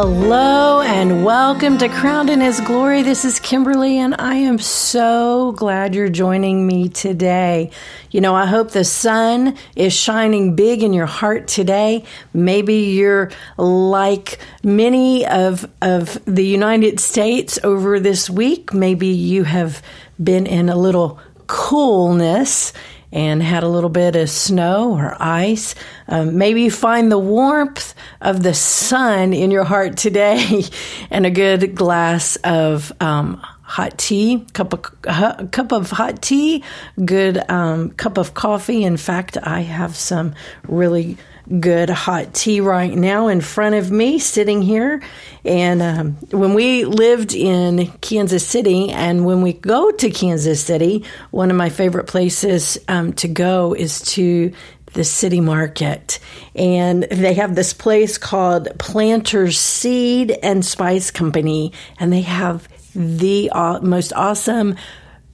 Hello and welcome to Crowned in His Glory. This is Kimberly, and I am so glad you're joining me today. You know, I hope the sun is shining big in your heart today. Maybe you're like many of, of the United States over this week. Maybe you have been in a little coolness and had a little bit of snow or ice. Um, maybe find the warmth of the sun in your heart today and a good glass of um, hot tea, cup of uh, cup of hot tea, good um, cup of coffee. In fact, I have some really good hot tea right now in front of me, sitting here. And um, when we lived in Kansas City, and when we go to Kansas City, one of my favorite places um, to go is to the city market. And they have this place called Planters Seed and Spice Company, and they have the most awesome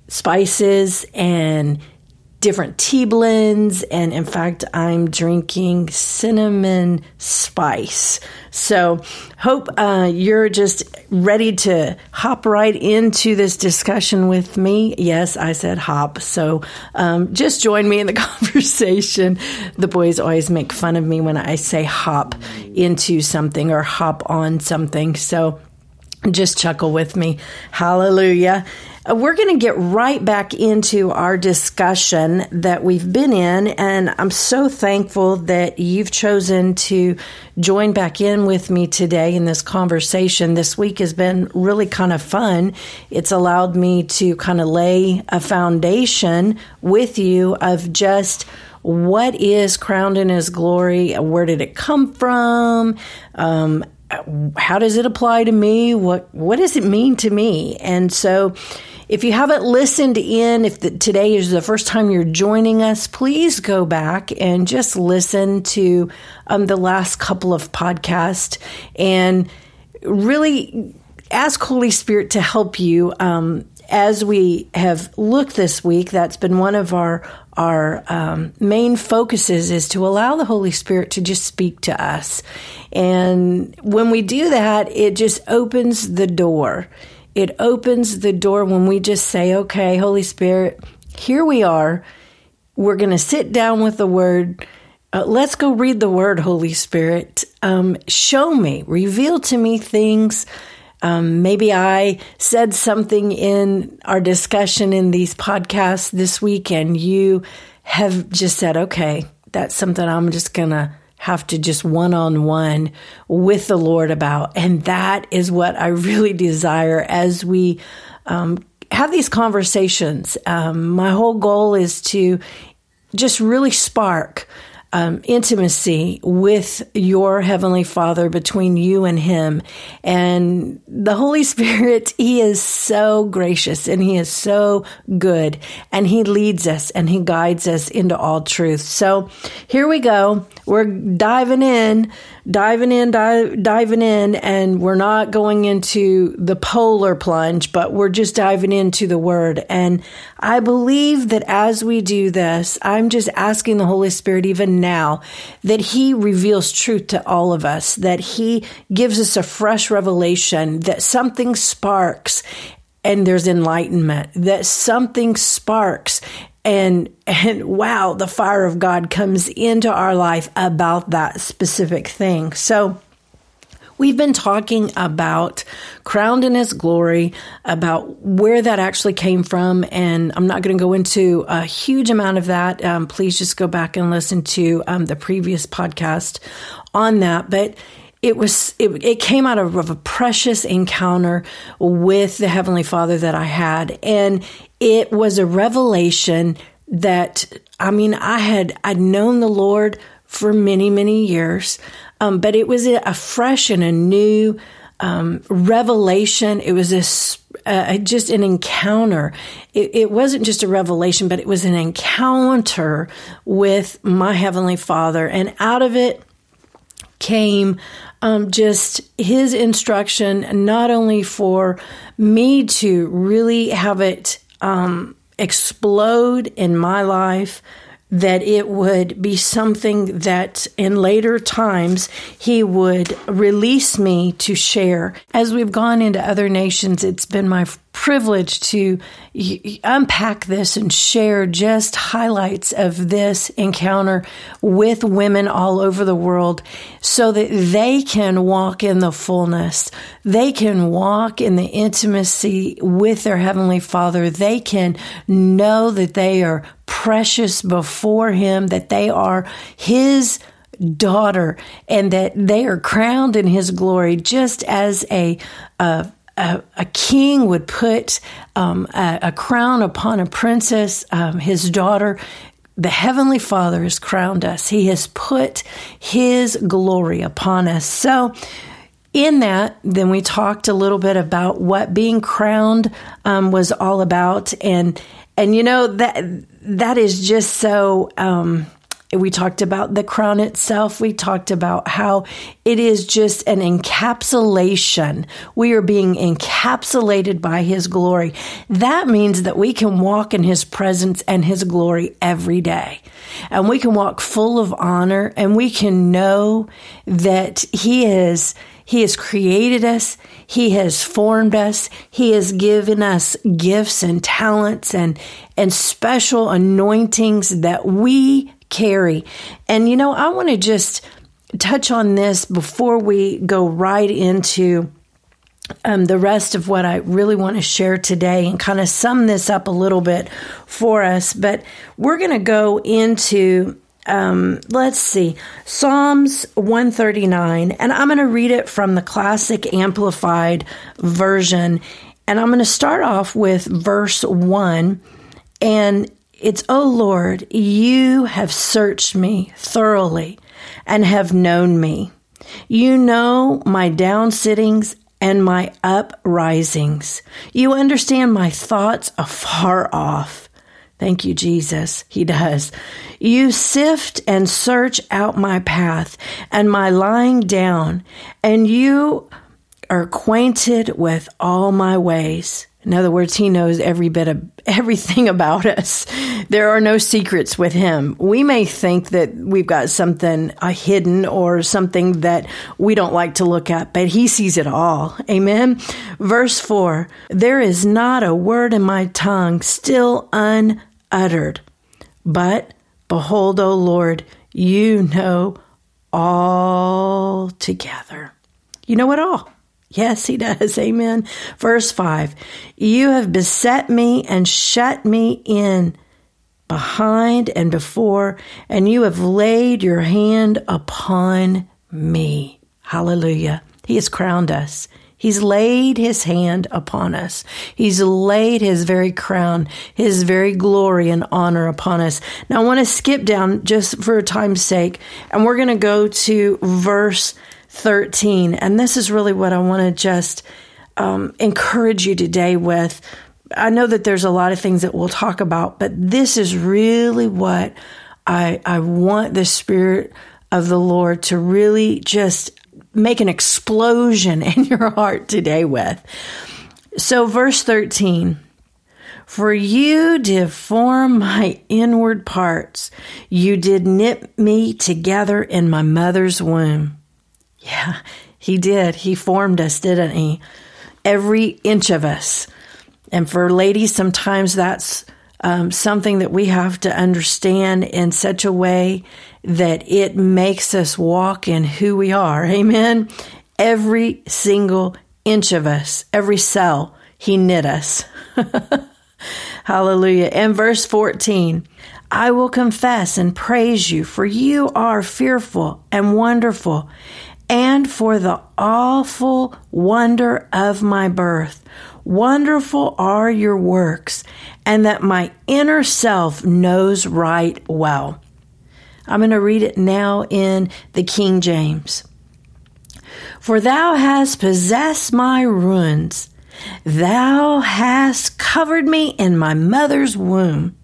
spices and different tea blends. And in fact, I'm drinking cinnamon spice. So, hope uh, you're just ready to hop right into this discussion with me. Yes, I said hop. So, um, just join me in the conversation. The boys always make fun of me when I say hop into something or hop on something. So, just chuckle with me. Hallelujah. Uh, we're going to get right back into our discussion that we've been in, and I'm so thankful that you've chosen to join back in with me today in this conversation. This week has been really kind of fun. It's allowed me to kind of lay a foundation with you of just what is crowned in his glory where did it come from um, how does it apply to me what what does it mean to me and so if you haven't listened in, if the, today is the first time you're joining us, please go back and just listen to um, the last couple of podcasts and really ask Holy Spirit to help you. Um, as we have looked this week, that's been one of our our um, main focuses is to allow the Holy Spirit to just speak to us, and when we do that, it just opens the door it opens the door when we just say, okay, Holy Spirit, here we are. We're going to sit down with the word. Uh, let's go read the word, Holy Spirit. Um, show me, reveal to me things. Um, maybe I said something in our discussion in these podcasts this week, and you have just said, okay, that's something I'm just going to have to just one on one with the Lord about. And that is what I really desire as we um, have these conversations. Um, my whole goal is to just really spark um, intimacy with your Heavenly Father between you and Him. And the Holy Spirit, He is so gracious and He is so good and He leads us and He guides us into all truth. So here we go. We're diving in diving in, dive, diving in, and we're not going into the polar plunge, but we're just diving into the word. And I believe that as we do this, I'm just asking the Holy Spirit even now that He reveals truth to all of us, that He gives us a fresh revelation, that something sparks and there's enlightenment, that something sparks and and wow the fire of god comes into our life about that specific thing so We've been talking about crowned in his glory, about where that actually came from. And I'm not going to go into a huge amount of that. Um, please just go back and listen to um, the previous podcast on that. But it was it, it came out of, of, a precious encounter with the heavenly father that i had and it was a revelation that i mean i had i'd known the lord for many many years um, but it was a fresh and a new um, revelation it was a uh, just an encounter. It, it, wasn't just a revelation, but it was an encounter with my Heavenly Father. And out of it came um, just his instruction, not only for me to really have it um, explode in my life, that it would be something that in later times he would release me to share. As we've gone into other nations, it's been my privilege to unpack this and share just highlights of this encounter with women all over the world so that they can walk in the fullness. They can walk in the intimacy with their Heavenly Father. They can know that they are precious before Him, that they are His daughter, and that they are crowned in His glory, just as a, a, a, king would put um, a, a, crown upon a princess, um, his daughter. The Heavenly Father has crowned us. He has put His glory upon us. So, in that, then we talked a little bit about what being crowned um, was all about, and and you know that that is just so. Um, we talked about the crown itself. We talked about how it is just an encapsulation. We are being encapsulated by His glory. That means that we can walk in His presence and His glory every day. And we can walk full of honor and we can know that He is. He has created us. He has formed us. He has given us gifts and talents and, and special anointings that we carry. And, you know, I want to just touch on this before we go right into um, the rest of what I really want to share today and kind of sum this up a little bit for us. But we're going to go into, um, let's see, Psalms 139, and I'm going to read it from the Classic Amplified Version. And I'm going to start off with verse 1. And it's, Oh Lord, you have searched me thoroughly and have known me. You know my down sittings and my uprisings. You understand my thoughts afar off. Thank you, Jesus. He does. You sift and search out my path and my lying down, and you are acquainted with all my ways. In other words, he knows every bit of everything about us. There are no secrets with him. We may think that we've got something uh, hidden or something that we don't like to look at, but he sees it all. Amen. Verse 4 There is not a word in my tongue still unuttered, but behold, O Lord, you know all together. You know it all. Yes, he does. Amen. Verse 5 You have beset me and shut me in behind and before, and you have laid your hand upon me. Hallelujah. He has crowned us. He's laid his hand upon us. He's laid his very crown, his very glory and honor upon us. Now I want to skip down just for time's sake, and we're going to go to verse 13. And this is really what I want to just um, encourage you today with. I know that there's a lot of things that we'll talk about, but this is really what I, I want the Spirit of the Lord to really just make an explosion in your heart today with. So, verse 13. For you did form my inward parts. You did knit me together in my mother's womb. Yeah, he did. He formed us, didn't he? Every inch of us. And for ladies, sometimes that's um, something that we have to understand in such a way that it makes us walk in who we are. Amen. Every single inch of us, every cell, he knit us. Hallelujah. And verse 14. I will confess and praise you, for you are fearful and wonderful, and for the awful wonder of my birth. Wonderful are your works, and that my inner self knows right well. I'm going to read it now in the King James. For thou hast possessed my ruins, thou hast covered me in my mother's womb.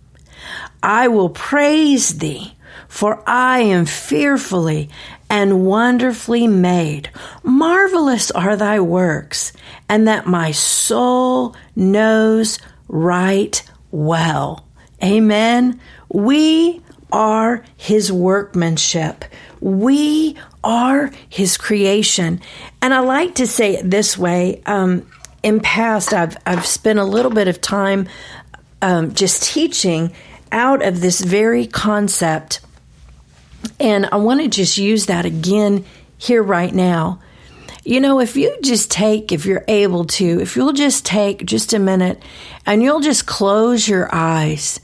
I will praise thee, for I am fearfully and wonderfully made. Marvelous are thy works, and that my soul knows right well. Amen. We are his workmanship. We are his creation. And I like to say it this way. Um, in past, I've, I've spent a little bit of time um, just teaching out of this very concept. And I want to just use that again here right now. You know, if you just take, if you're able to, if you'll just take just a minute and you'll just close your eyes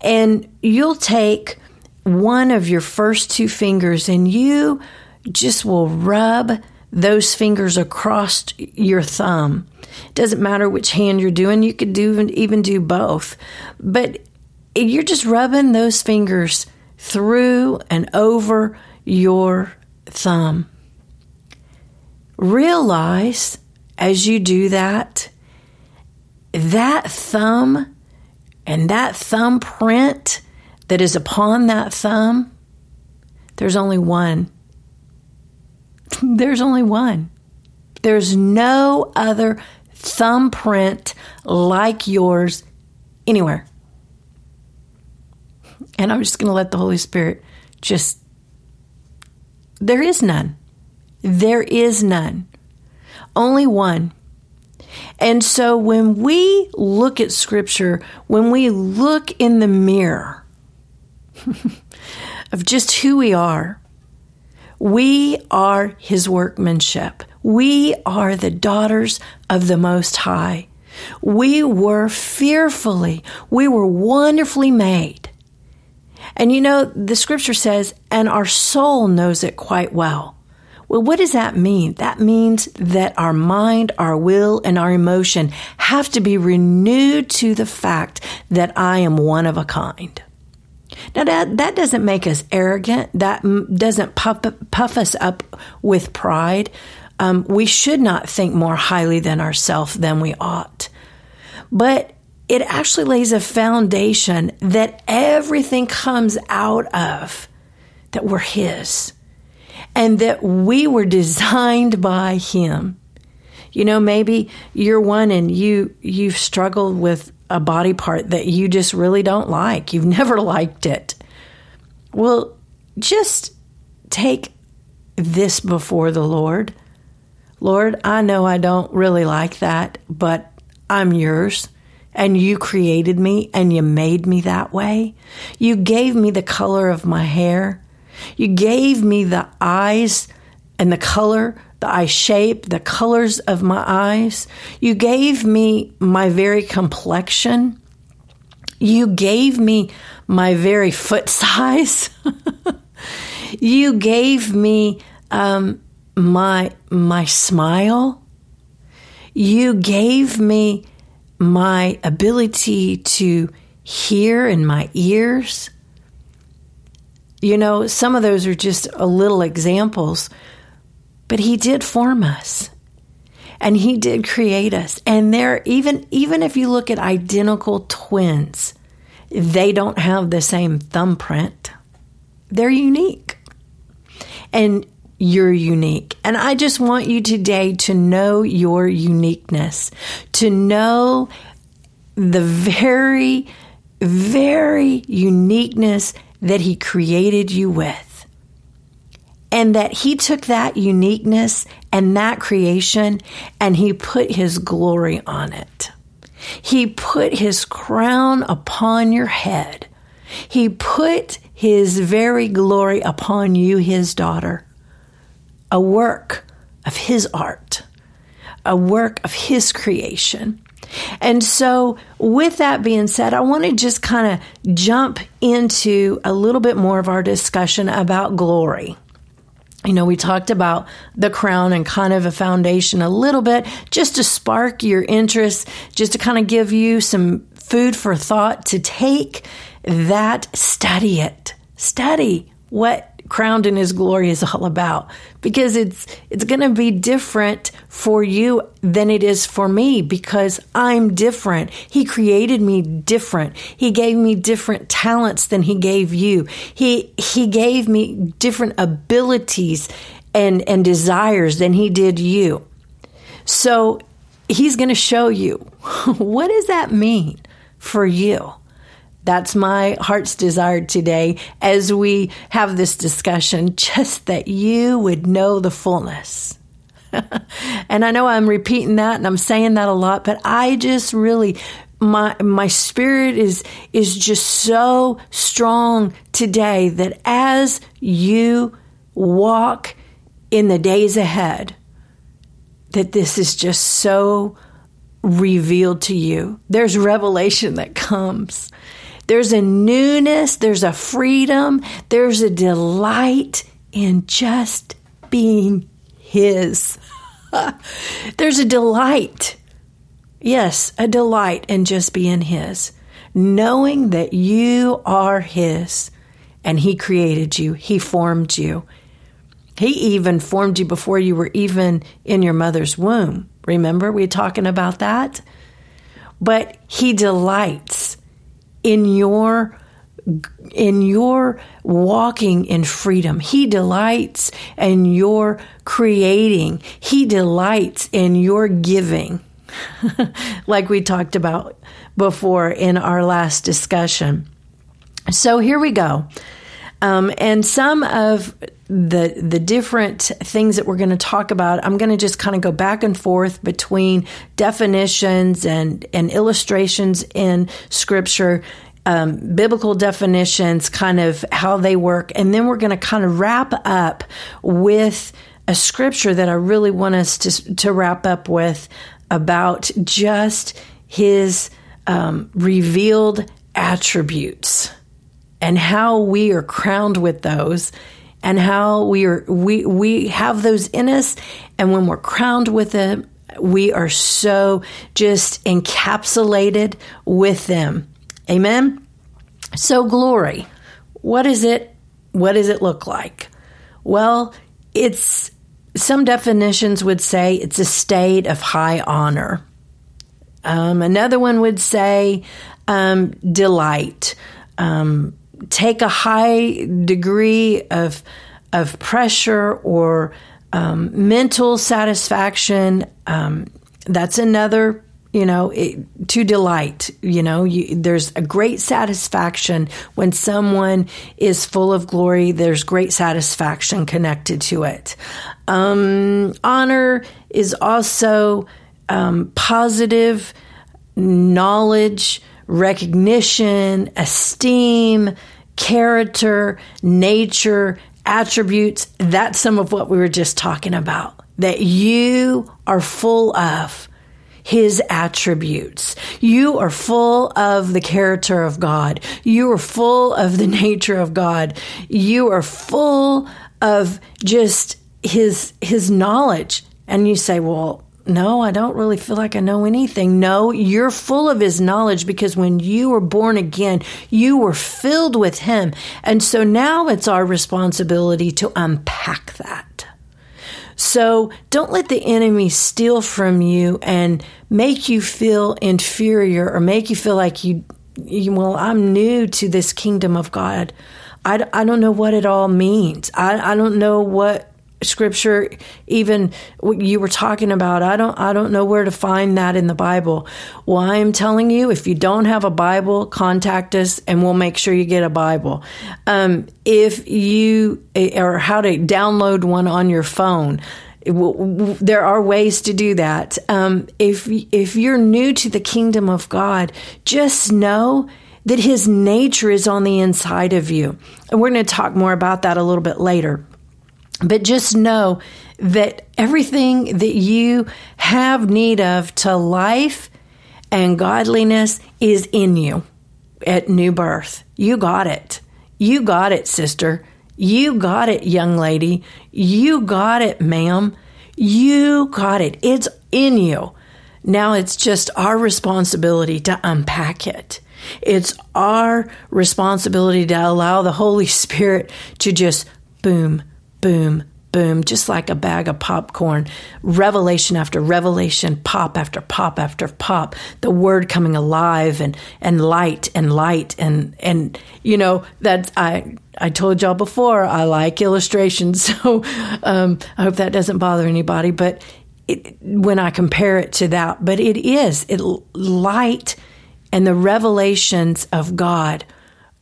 and you'll take one of your first two fingers and you just will rub those fingers across your thumb. Doesn't matter which hand you're doing, you could do even do both. But you're just rubbing those fingers through and over your thumb. Realize as you do that, that thumb and that thumbprint that is upon that thumb, there's only one. There's only one. There's no other thumbprint like yours anywhere. And I'm just going to let the Holy Spirit just, there is none. There is none. Only one. And so when we look at Scripture, when we look in the mirror of just who we are, we are His workmanship. We are the daughters of the Most High. We were fearfully, we were wonderfully made. And you know, the scripture says, and our soul knows it quite well. Well, what does that mean? That means that our mind, our will, and our emotion have to be renewed to the fact that I am one of a kind. Now that that doesn't make us arrogant. That doesn't puff, puff us up with pride. Um, we should not think more highly than ourselves than we ought. But it actually lays a foundation that everything comes out of, that we're His, and that we were designed by Him. You know, maybe you're one and you you've struggled with a body part that you just really don't like. You've never liked it. Well, just take this before the Lord. Lord, I know I don't really like that, but I'm yours and you created me and you made me that way. You gave me the color of my hair. You gave me the eyes and the color, the eye shape, the colors of my eyes. You gave me my very complexion. You gave me my very foot size. you gave me um, my my smile. You gave me my ability to hear in my ears. You know, some of those are just a little examples, but he did form us and he did create us. And there even even if you look at identical twins, they don't have the same thumbprint. They're unique. And you're unique. And I just want you today to know your uniqueness, to know the very, very uniqueness that He created you with. And that He took that uniqueness and that creation and He put His glory on it. He put His crown upon your head. He put His very glory upon you, His daughter a work of His art, a work of His creation. And so, with that being said, I want to just kind of jump into a little bit more of our discussion about glory. You know, we talked about the crown and kind of a foundation a little bit just to spark your interest, just to kind of give you some food for thought to take that, study it. Study what crowned in his glory is all about because it's it's going to be different for you than it is for me because I'm different. He created me different. He gave me different talents than he gave you. He he gave me different abilities and and desires than he did you. So he's going to show you what does that mean for you? That's my heart's desire today as we have this discussion, just that you would know the fullness. and I know I'm repeating that and I'm saying that a lot, but I just really my my spirit is is just so strong today that as you walk in the days ahead that this is just so revealed to you. There's revelation that comes. There's a newness, there's a freedom, there's a delight in just being His. there's a delight. Yes, a delight in just being His. Knowing that you are His and He created you, He formed you. He even formed you before you were even in your mother's womb. Remember, we talking about that? But He delights in your in your walking in freedom. He delights in your creating. He delights in your giving. like we talked about before in our last discussion. So here we go. Um, and some of the the different things that we're going to talk about, I'm going to just kind of go back and forth between definitions and and illustrations in Scripture. Um, biblical definitions, kind of how they work, and then we're going to kind of wrap up with a scripture that I really want us to to wrap up with about just His um, revealed attributes and how we are crowned with those and how we are we we have those in us and when we're crowned with them we are so just encapsulated with them. Amen? So glory what is it what does it look like? Well it's some definitions would say it's a state of high honor. Um, another one would say um, delight. Um, take a high degree of of pressure or um, mental satisfaction. Um, that's another, you know, it, to delight. You know, you, there's a great satisfaction when someone is full of glory. There's great satisfaction connected to it. Um, honor is also um, positive knowledge recognition, esteem, character, nature, attributes. That's some of what we were just talking about. That you are full of his attributes. You are full of the character of God. You are full of the nature of God. You are full of just his his knowledge. And you say, "Well, no, I don't really feel like I know anything. No, you're full of his knowledge because when you were born again, you were filled with him. And so now it's our responsibility to unpack that. So don't let the enemy steal from you and make you feel inferior or make you feel like you, you well, I'm new to this kingdom of God. I, I don't know what it all means. I, I don't know what scripture even what you were talking about i don't i don't know where to find that in the bible well i am telling you if you don't have a bible contact us and we'll make sure you get a bible um, if you or how to download one on your phone there are ways to do that. Um, if if you're new to the kingdom of God, just know that His nature is on the inside of you, and we're going to talk more about that a little bit later. But just know that everything that you have need of to life and godliness is in you at new birth. You got it. You got it, sister. You got it, young lady. You got it, ma'am. You got it. It's in you. Now it's just our responsibility to unpack it. It's our responsibility to allow the Holy Spirit to just boom, boom, boom, just like a bag of popcorn, revelation after revelation, pop after pop after pop, the word coming alive and, and light and light and, and, you know, that I, I told y'all before, I like illustrations. So, um, I hope that doesn't bother anybody, but it, when I compare it to that, but it is, it light and the revelations of God.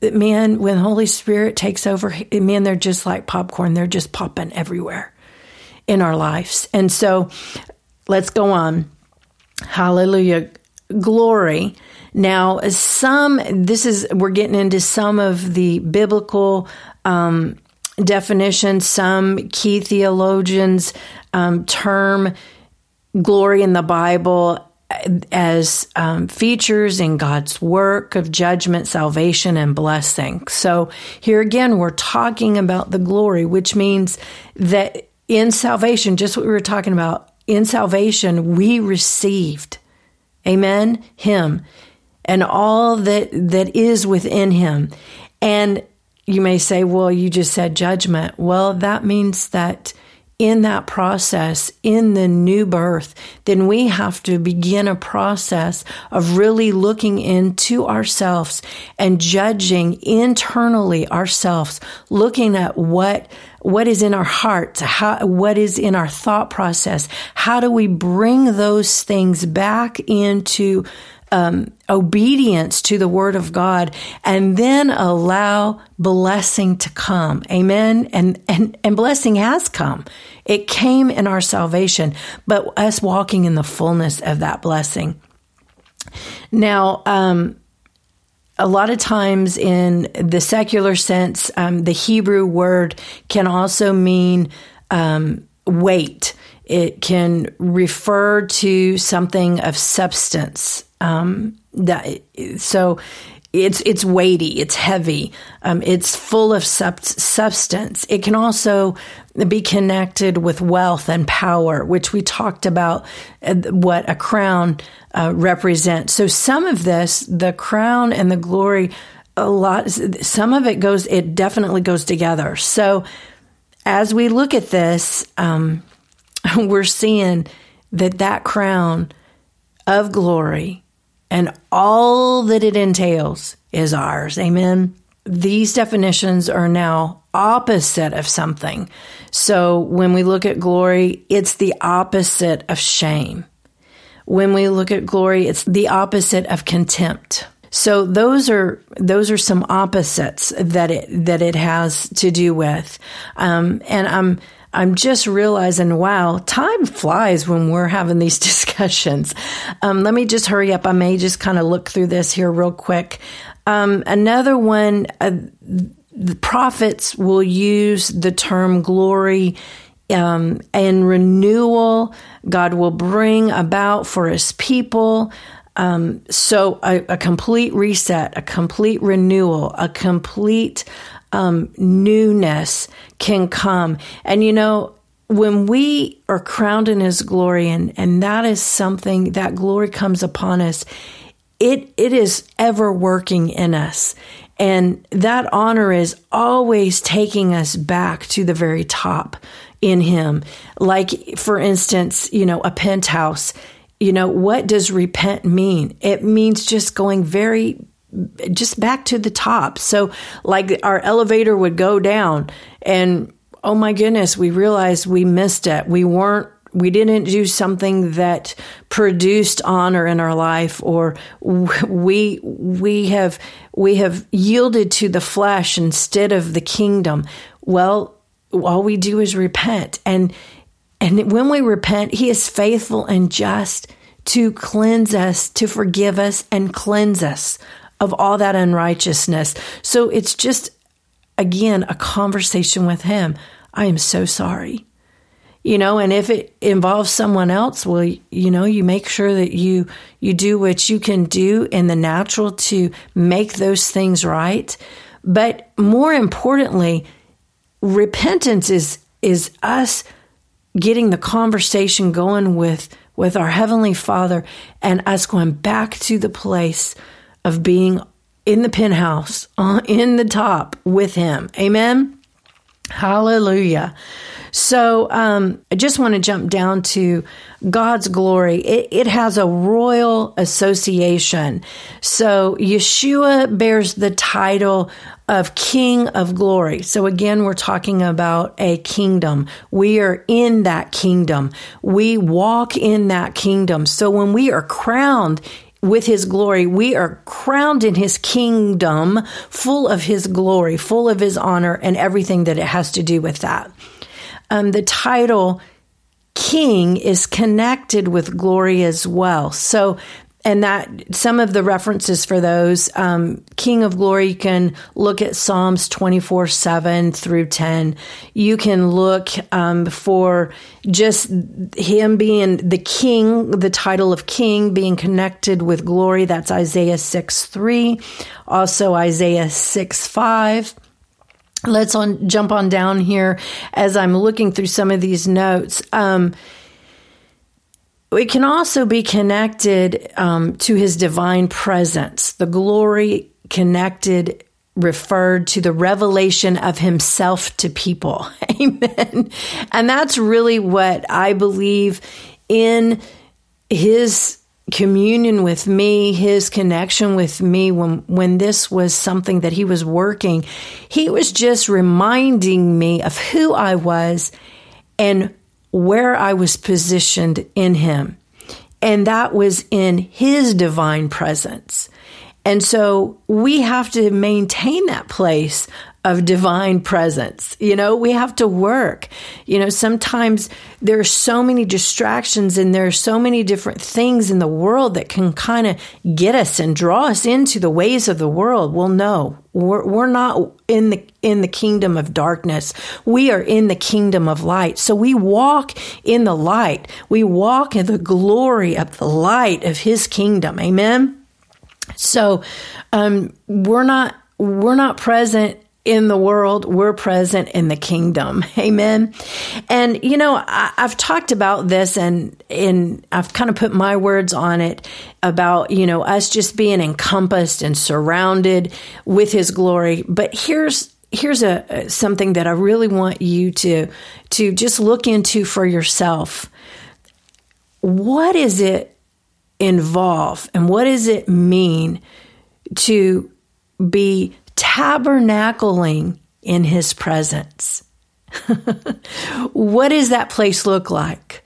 Man, when Holy Spirit takes over, man, they're just like popcorn. They're just popping everywhere in our lives. And so let's go on. Hallelujah. Glory. Now, some, this is, we're getting into some of the biblical um, definitions. Some key theologians um, term glory in the Bible as um, features in God's work of judgment, salvation, and blessing. So here again, we're talking about the glory, which means that in salvation, just what we were talking about, in salvation, we received, amen, Him and all that, that is within Him. And you may say, well, you just said judgment. Well, that means that in that process, in the new birth, then we have to begin a process of really looking into ourselves and judging internally ourselves, looking at what what is in our hearts, how, what is in our thought process. How do we bring those things back into um, obedience to the word of God and then allow blessing to come. Amen. And, and, and blessing has come. It came in our salvation, but us walking in the fullness of that blessing. Now, um, a lot of times in the secular sense, um, the Hebrew word can also mean um, weight. It can refer to something of substance. Um, that so it's it's weighty, it's heavy, um, it's full of sub- substance. It can also be connected with wealth and power, which we talked about uh, what a crown uh, represents. So some of this, the crown and the glory, a lot, some of it goes, it definitely goes together. So as we look at this, um, we're seeing that that crown of glory and all that it entails is ours. Amen. These definitions are now opposite of something. So when we look at glory, it's the opposite of shame. When we look at glory, it's the opposite of contempt. So those are those are some opposites that it that it has to do with, um, and I'm I'm just realizing, wow, time flies when we're having these discussions. Um, let me just hurry up. I may just kind of look through this here real quick. Um, another one, uh, the prophets will use the term glory um, and renewal. God will bring about for his people. Um, so a, a, complete reset, a complete renewal, a complete um, newness can come. And you know, when we are crowned in his glory and, and that is something that glory comes upon us, it, it is ever working in us. And that honor is always taking us back to the very top in him. Like, for instance, you know, a penthouse. You know, what does repent mean? It means just going very just back to the top. So, like our elevator would go down, and oh my goodness, we realized we missed it. We weren't we didn't do something that produced honor in our life or we we have we have yielded to the flesh instead of the kingdom well all we do is repent and and when we repent he is faithful and just to cleanse us to forgive us and cleanse us of all that unrighteousness. So it's just, again, a conversation with Him. I am so sorry. You know, and if it involves someone else, well, you know, you make sure that you you do what you can do in the natural to make those things right. But more importantly, repentance is is us getting the conversation going with with our heavenly Father and us going back to the place of being in the penthouse, uh, in the top with Him. Amen. Hallelujah. So um, I just want to jump down to God's glory. It, it, has a royal association. So Yeshua bears the title of King of Glory. So again, we're talking about a kingdom. We are in that kingdom. We walk in that kingdom. So when we are crowned with his glory. We are crowned in his kingdom, full of his glory, full of his honor, and everything that it has to do with that. Um, the title king is connected with glory as well. So and that some of the references for those um, king of glory you can look at psalms 24 7 through 10 you can look um, for just him being the king the title of king being connected with glory. That's isaiah 6 3 also isaiah 6 5 let's on jump on down here as i'm looking through some of these notes. Um, it can also be connected um, to his divine presence, the glory connected referred to the revelation of himself to people. Amen. And that's really what I believe in his communion with me, his connection with me when when this was something that he was working. He was just reminding me of who I was and where I was positioned in Him. And that was in His divine presence. And so we have to maintain that place of divine presence. You know, we have to work. You know, sometimes there are so many distractions and there are so many different things in the world that can kind of get us and draw us into the ways of the world. Well, no, we're, we're not in the in the kingdom of darkness. We are in the kingdom of light. So we walk in the light. We walk in the glory of the light of his kingdom. Amen. So um, we're not we're not present in the world, we're present in the kingdom. Amen. And you know, I, have talked about this and in I've kind of put my words on it about, you know, us just being encompassed and surrounded with his glory. But here's here's a something that I really want you to to just look into for yourself. What is it involve and what does it mean to be tabernacling in his presence. what does that place look like?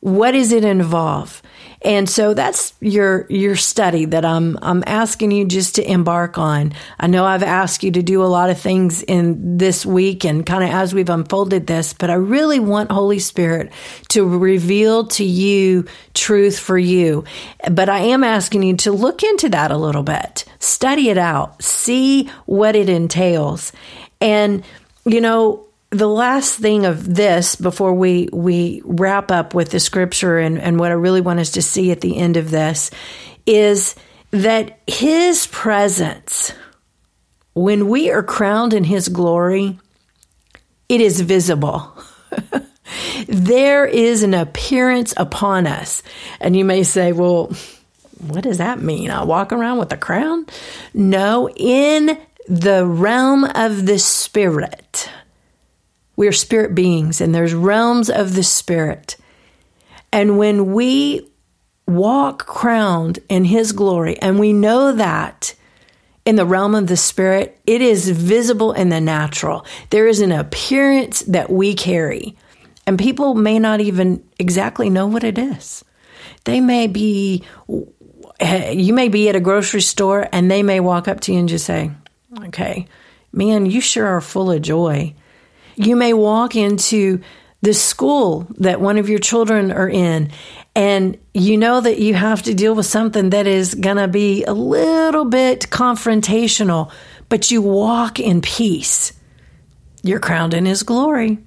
What does it involve? And so that's your your study that I'm I'm asking you just to embark on. I know I've asked you to do a lot of things in this week and kind of as we've unfolded this, but I really want Holy Spirit to reveal to you truth for you. But I am asking you to look into that a little bit. Study it out. See what it entails. And you know, the last thing of this before we we wrap up with the scripture and, and what I really want us to see at the end of this is that his presence, when we are crowned in his glory, it is visible. there is an appearance upon us. And you may say, well, what does that mean? I walk around with a crown? No, in the realm of the spirit we are spirit beings and there's realms of the spirit. And when we walk crowned in his glory, and we know that in the realm of the spirit, it is visible in the natural. There is an appearance that we carry, and people may not even exactly know what it is. They may be, you may be at a grocery store and they may walk up to you and just say, Okay, man, you sure are full of joy. You may walk into the school that one of your children are in, and you know that you have to deal with something that is going to be a little bit confrontational, but you walk in peace. You're crowned in His glory.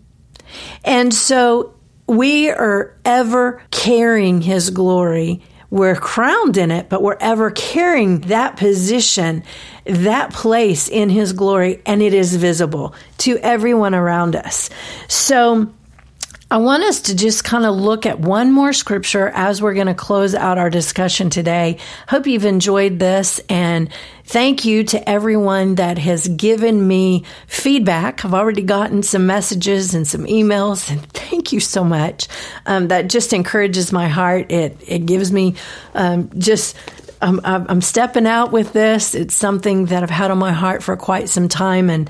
And so we are ever carrying His glory we're crowned in it, but we're ever carrying that position, that place in His glory, and it is visible to everyone around us. So, I want us to just kind of look at one more scripture as we're going to close out our discussion today. Hope you've enjoyed this and thank you to everyone that has given me feedback. I've already gotten some messages and some emails and thank you so much. Um, that just encourages my heart. It, it gives me um, just I'm, I'm stepping out with this. It's something that I've had on my heart for quite some time and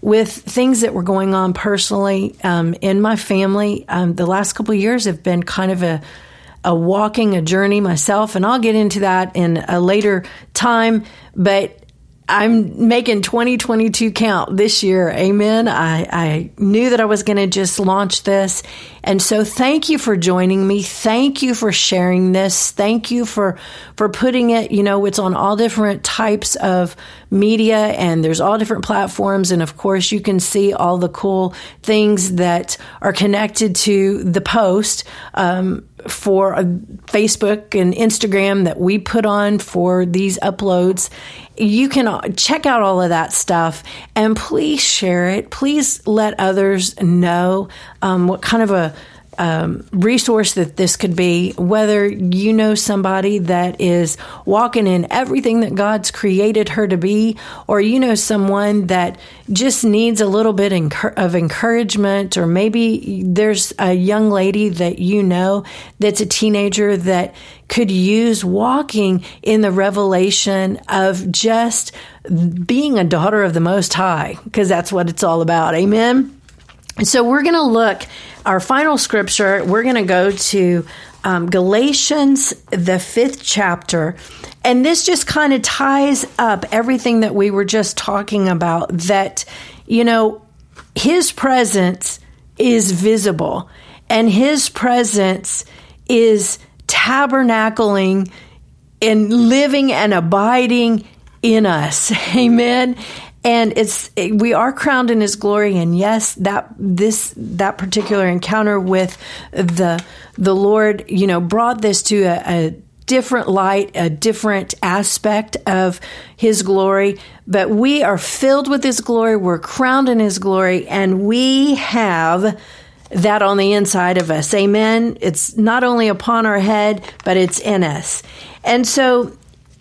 with things that were going on personally um, in my family. Um, the last couple years have been kind of a a walking a journey myself, and I'll get into that in a later time. But I'm making 2022 count this year. Amen. I, I knew that I was going to just launch this. And so thank you for joining me. Thank you for sharing this. Thank you for, for putting it, you know, it's on all different types of media and there's all different platforms. And of course, you can see all the cool things that are connected to the post. Um, for Facebook and Instagram that we put on for these uploads. You can check out all of that stuff and please share it. Please let others know um, what kind of a um, resource that this could be, whether you know somebody that is walking in everything that God's created her to be, or you know someone that just needs a little bit of encouragement, or maybe there's a young lady that you know that's a teenager that could use walking in the revelation of just being a daughter of the Most High, because that's what it's all about. Amen. So we're going to look, our final scripture, we're going to go to um, Galatians, the fifth chapter. And this just kind of ties up everything that we were just talking about that, you know, his presence is visible and his presence is tabernacling and living and abiding in us. Amen and it's we are crowned in his glory. And yes that this that particular encounter with the the lord you know brought this to a, a different light a different aspect of his glory. But we are filled with his glory. We're crowned in his glory. And we have that on the inside of us. Amen. It's not only upon our head but it's in us. And so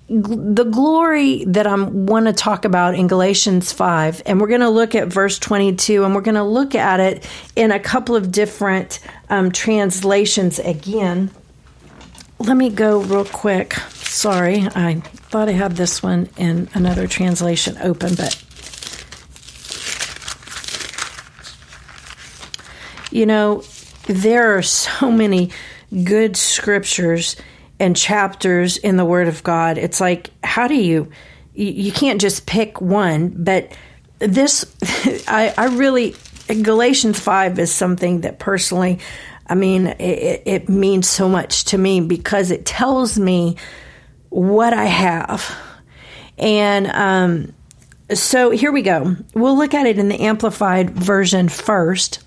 the glory that I want to talk about in Galatians 5, and we're going to look at verse 22, and we're going to look at it in a couple of different um, translations again. Let me go real quick. Sorry, I thought I had this one in another translation open, but you know, there are so many good scriptures and chapters in the Word of God. It's like, how do you, you, can't just pick one, but this, I, I really, Galatians 5 is something that personally, I mean, it, it means so much to me because it tells me what I have. And um, so here we go. We'll look at it in the Amplified version first,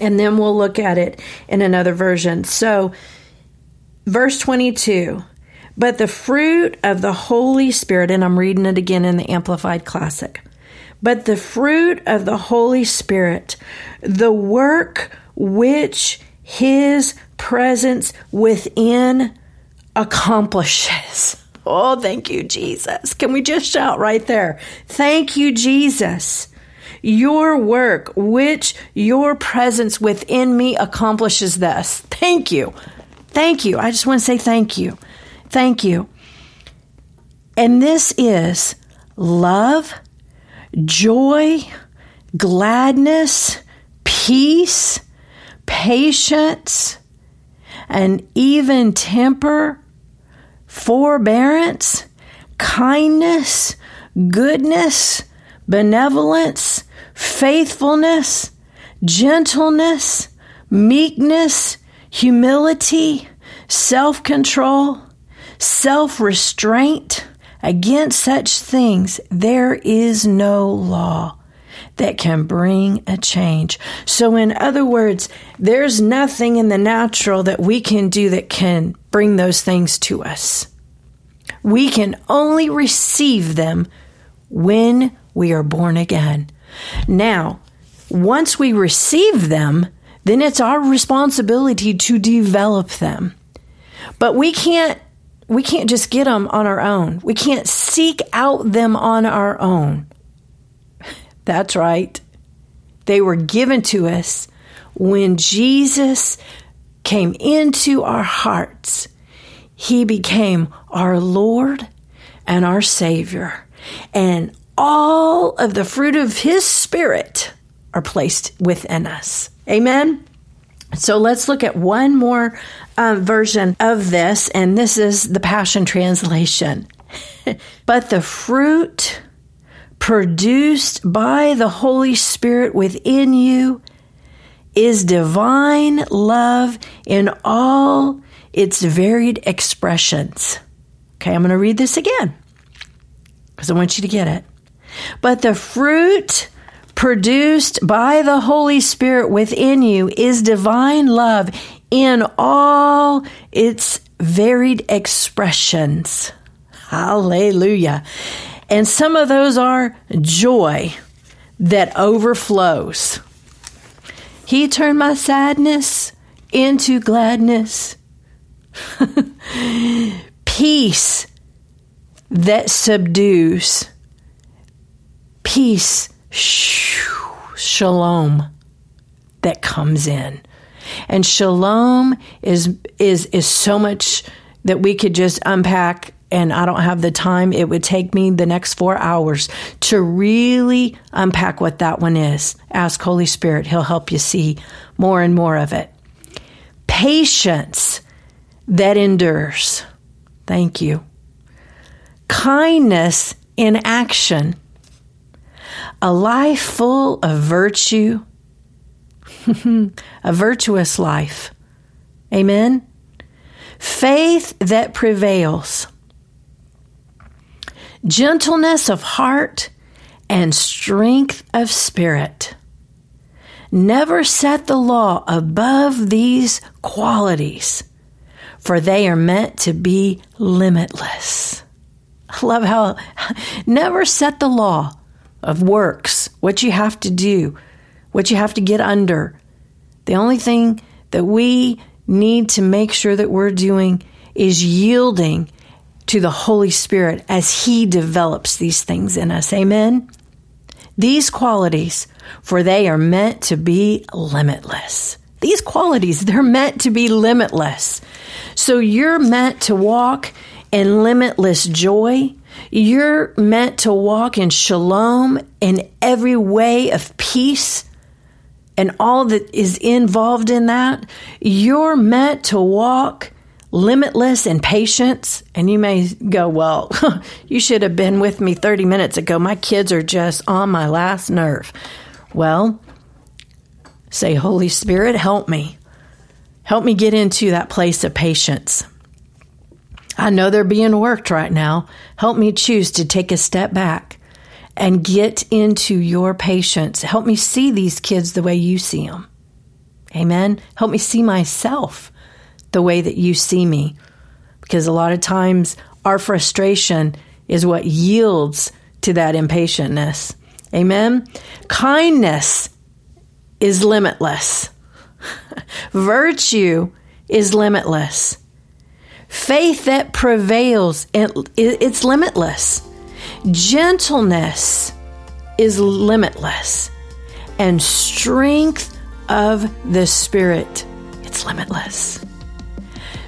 and then we'll look at it in another version. So, Verse 22 But the fruit of the Holy Spirit, and I'm reading it again in the Amplified Classic. But the fruit of the Holy Spirit, the work which His presence within accomplishes. Oh, thank you, Jesus. Can we just shout right there? Thank you, Jesus. Your work, which your presence within me accomplishes this. Thank you. Thank you. I just want to say thank you. Thank you. And this is love, joy, gladness, peace, patience, and even temper, forbearance, kindness, goodness, benevolence, faithfulness, gentleness, meekness, humility, self control, self restraint. Against such things, there is no law that can bring a change. So, in other words, there's nothing in the natural that we can do that can bring those things to us. We can only receive them when we are born again. Now, once we receive them, then it's our responsibility to develop them. But we can't we can't just get them on our own. We can't seek out them on our own. That's right. They were given to us when Jesus came into our hearts. He became our Lord and our Savior. And all of the fruit of His Spirit are placed within us. Amen? So let's look at one more uh, version of this, and this is the Passion Translation. but the fruit produced by the Holy Spirit within you is divine love in all its varied expressions. Okay, I'm going to read this again because I want you to get it. But the fruit produced by the Holy Spirit within you is divine love in all its varied expressions. Hallelujah. And some of those are joy that overflows. He turned my sadness into gladness. Peace that subdues. Peace shalom that comes in. And shalom is is is so much that we could just unpack and I don't have the time. It would take me the next 4 hours to really unpack what that one is. Ask Holy Spirit, he'll help you see more and more of it. Patience that endures. Thank you. Kindness in action a life full of virtue, a virtuous life. Amen. Faith that prevails, gentleness of heart, and strength of spirit. Never set the law above these qualities, for they are meant to be limitless. I love how never set the law of works, what you have to do, what you have to get under. The only thing that we need to make sure that we're doing is yielding to the Holy Spirit as He develops these things in us. Amen? These qualities, for they are meant to be limitless. These qualities, they're meant to be limitless. So you're meant to walk in limitless joy, you're meant to walk in shalom in every way of peace and all that is involved in that. You're meant to walk limitless in patience. And you may go, Well, you should have been with me 30 minutes ago. My kids are just on my last nerve. Well, say, Holy Spirit, help me. Help me get into that place of patience. I know they're being worked right now. Help me choose to take a step back and get into your patience. Help me see these kids the way you see them. Amen. Help me see myself the way that you see me. Because a lot of times our frustration is what yields to that impatientness. Amen. Kindness is limitless. Virtue is limitless. Faith that prevails, it's limitless. Gentleness is limitless. And strength of the Spirit, it's limitless.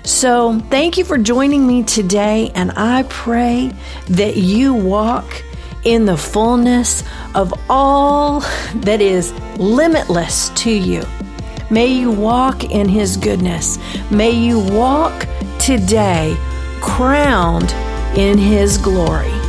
So, thank you for joining me today, and I pray that you walk in the fullness of all that is limitless to you. May you walk in His goodness. May you walk today crowned in His glory.